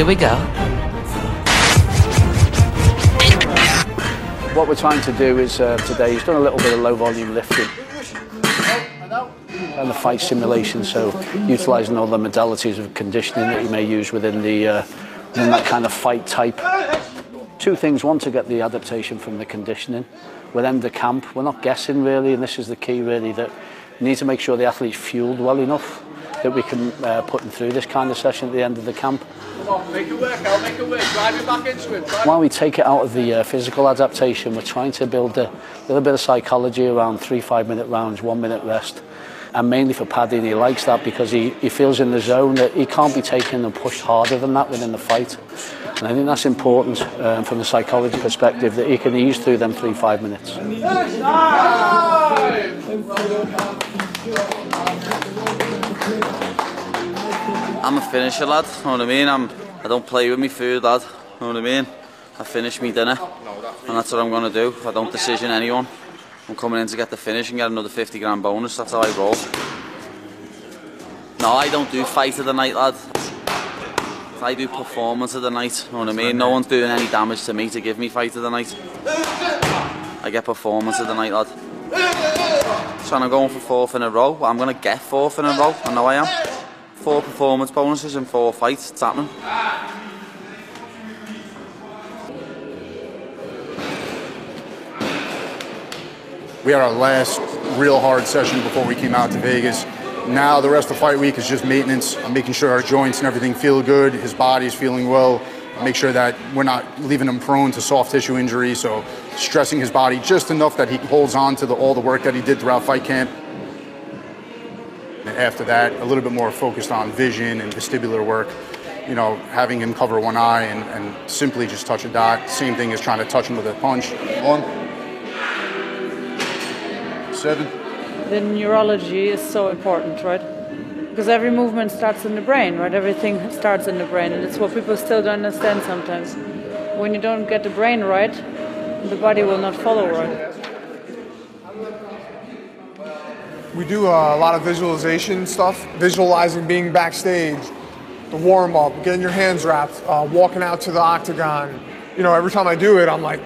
Here we go. What we're trying to do is uh, today, he's done a little bit of low volume lifting and the fight simulation, so utilising all the modalities of conditioning that you may use within the uh, within that kind of fight type. Two things: one, to get the adaptation from the conditioning. With end of camp, we're not guessing really, and this is the key really that we need to make sure the athlete's fueled well enough that we can uh, put them through this kind of session at the end of the camp. Come on, make it work out, make it work. Drive it back into him. Drive While we take it out of the uh, physical adaptation, we're trying to build a little bit of psychology around three five minute rounds, one minute rest. And mainly for Paddy, and he likes that because he, he feels in the zone that he can't be taken and pushed harder than that within the fight. And I think that's important um, from the psychology perspective that he can ease through them three five minutes. I'm a finisher, lad. Know what I mean? I'm. I don't play with me food, lad. Know what I mean? I finish me dinner, and that's what I'm gonna do. I don't decision anyone. I'm coming in to get the finish and get another 50 grand bonus. That's how I roll. No, I don't do fight of the night, lad. I do performance of the night. Know what I mean? No one's doing any damage to me to give me fight of the night. I get performance of the night, lad. So I'm going for fourth in a row, I'm gonna get fourth in a row. I know I am. Four performance bonuses and four fights. It's happening. We had our last real hard session before we came out to Vegas. Now the rest of fight week is just maintenance. I'm making sure our joints and everything feel good. His body's feeling well. Make sure that we're not leaving him prone to soft tissue injury. So stressing his body just enough that he holds on to the, all the work that he did throughout fight camp. And after that, a little bit more focused on vision and vestibular work. You know, having him cover one eye and, and simply just touch a dot. Same thing as trying to touch him with a punch. One, seven. the neurology is so important, right? Because every movement starts in the brain, right? Everything starts in the brain, and it's what people still don't understand sometimes. When you don't get the brain right, the body will not follow right. We do uh, a lot of visualization stuff, visualizing being backstage, the warm up, getting your hands wrapped, uh, walking out to the octagon. You know, every time I do it, I'm like,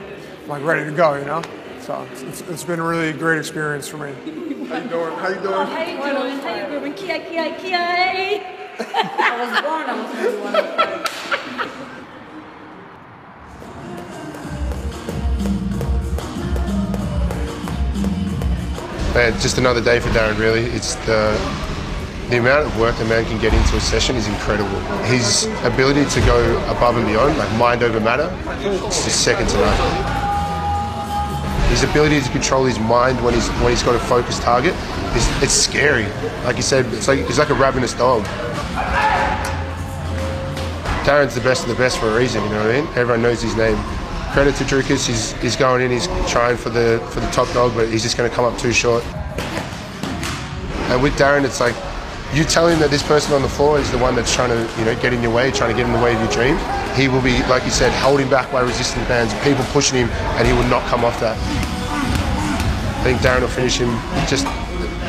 I'm like ready to go. You know, so it's, it's, it's been a really great experience for me. How you doing? How you doing? How you doing? How you doing? Kia, kia, kia. I was born. I was really Man, just another day for Darren, really. It's the the amount of work a man can get into a session is incredible. His ability to go above and beyond, like mind over matter, just second to none. His ability to control his mind when he's when he's got a focused target is it's scary. Like you said, it's like he's like a ravenous dog. Darren's the best of the best for a reason, you know what I mean? Everyone knows his name. Credit to Dricus, he's, he's going in, he's trying for the for the top dog, but he's just going to come up too short. And with Darren, it's like you tell him that this person on the floor is the one that's trying to you know get in your way, trying to get in the way of your dream. He will be, like you said, holding back by resistance bands, people pushing him, and he will not come off that. I think Darren will finish him just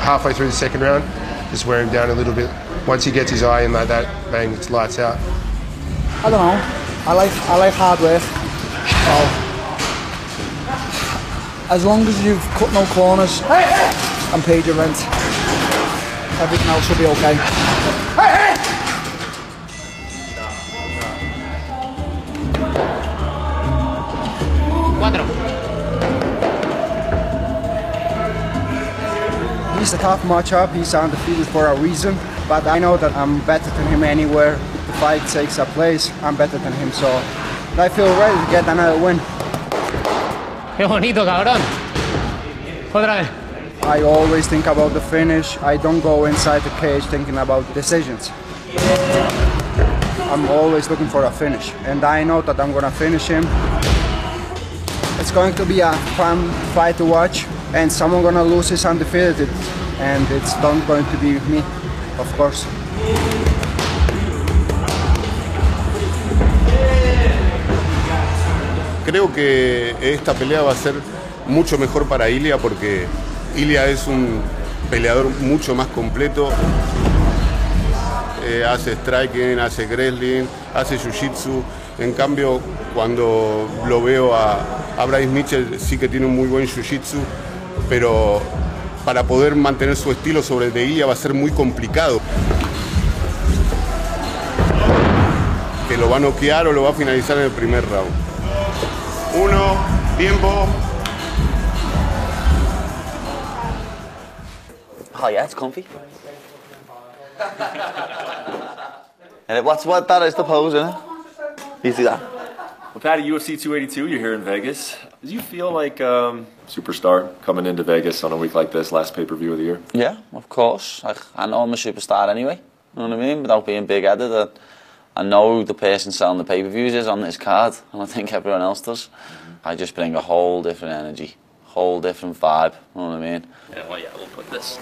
halfway through the second round, just wear him down a little bit. Once he gets his eye in like that, bang, it's lights out. I don't know. I like I like hard work. As long as you've cut no corners and paid your rent, everything else will be okay. He's a tough matchup. He's undefeated for a reason. But I know that I'm better than him anywhere. The fight takes a place. I'm better than him. So I feel ready to get another win. Qué bonito, cabrón. Otra vez. I always think about the finish. I don't go inside the cage thinking about decisions. I'm always looking for a finish, and I know that I'm gonna finish him. It's going to be a fun fight to watch, and someone gonna lose is undefeated, and it's not going to be me, of course. Creo que esta pelea va a ser mucho mejor para Ilia porque Ilia es un peleador mucho más completo. eh, hace striking, hace wrestling, hace jiu-jitsu. En cambio, cuando lo veo a, a Bryce Mitchell, sí que tiene un muy buen jiu-jitsu, pero para poder mantener su estilo sobre el de Ilya va a ser muy complicado. Que lo va a noquear o lo va a finalizar en el primer round. Uno, tiempo. Oh yeah, it's comfy. and it, what's what that is the pose, isn't it? You see that? Well, Paddy, UFC 282, you're here in Vegas. Do you feel like um, superstar coming into Vegas on a week like this, last pay per view of the year? Yeah, of course. I, I know I'm a superstar anyway. You know what I mean? Without being big headed, I, I know the person selling the pay per views is on this card, and I think everyone else does. Mm-hmm. I just bring a whole different energy, whole different vibe. You know what I mean? Yeah, well, yeah, we'll put this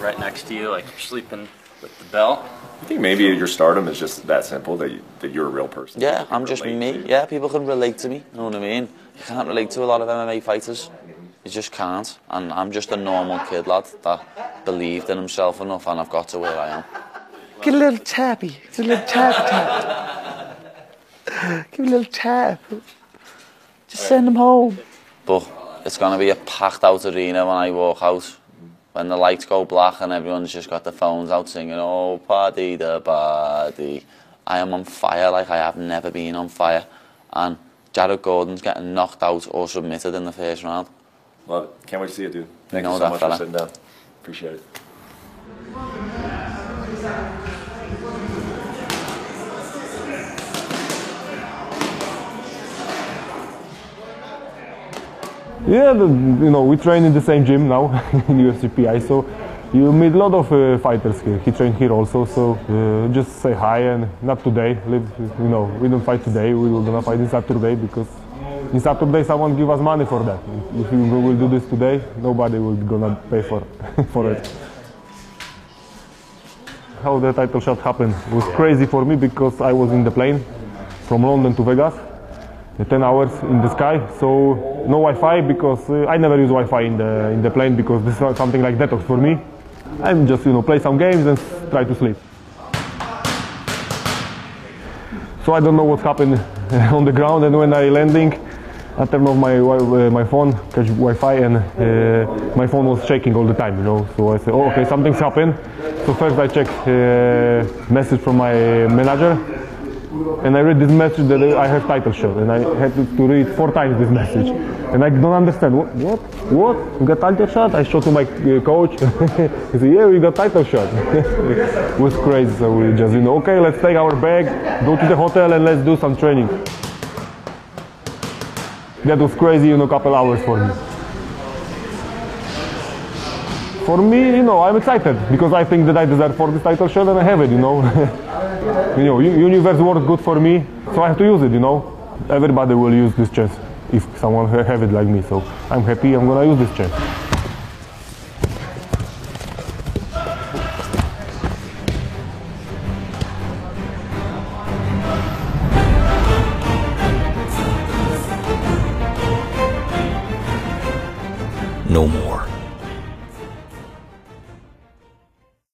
right next to you, like you're sleeping with the belt. I think maybe your stardom is just that simple that, you, that you're a real person. Yeah, I'm just me. to. Yeah, people can relate to me. You know what I mean? You can't relate to a lot of MMA fighters. You just can't. And I'm just a normal kid, lad, that believed in himself enough, and I've got to where I am. Get a little tappy. Get a little tap tap. Give a little tap. Just send them home. But it's going to be a packed out arena when I walk out. When the lights go black and everyone's just got their phones out singing, oh, party the party. I am on fire like I have never been on fire. And Jared Gordon's getting knocked out or submitted in the first round. Love it. Can't wait to see it, dude. Thank know you so much fella. for sitting down. Appreciate it. Yeah, the, you know, we train in the same gym now in UFC PI, so you meet a lot of uh, fighters here. He trained here also, so uh, just say hi and not today. Live, you know, we don't fight today. We will gonna fight in Saturday because in Saturday someone give us money for that. If we will do this today, nobody will gonna pay for for it. How the title shot happened was crazy for me because I was in the plane from London to Vegas. Uh, 10 hours in the sky, so no Wi-Fi because uh, I never use Wi-Fi in the in the plane because this is something like detox for me. I'm just you know play some games and try to sleep. So I don't know what happened on the ground, and when I landing, I turned off my uh, my phone, catch Wi-Fi, and uh, my phone was shaking all the time. You know, so I said, oh, okay, something's happened. So first I check uh, message from my manager, and I read this message that I have title shot, and I had to, to read four times this message, and I don't understand what what what you got title shot. I showed to my uh, coach. he said, yeah, we got title shot. it was crazy. So we just you know, okay, let's take our bag, go to the hotel, and let's do some training. That was crazy, you know, couple hours for me. For me, you know, I'm excited because I think that I deserve for this title shot and I have it, you know. you know, universe works good for me, so I have to use it, you know. Everybody will use this chance if someone have it like me, so I'm happy I'm gonna use this chance.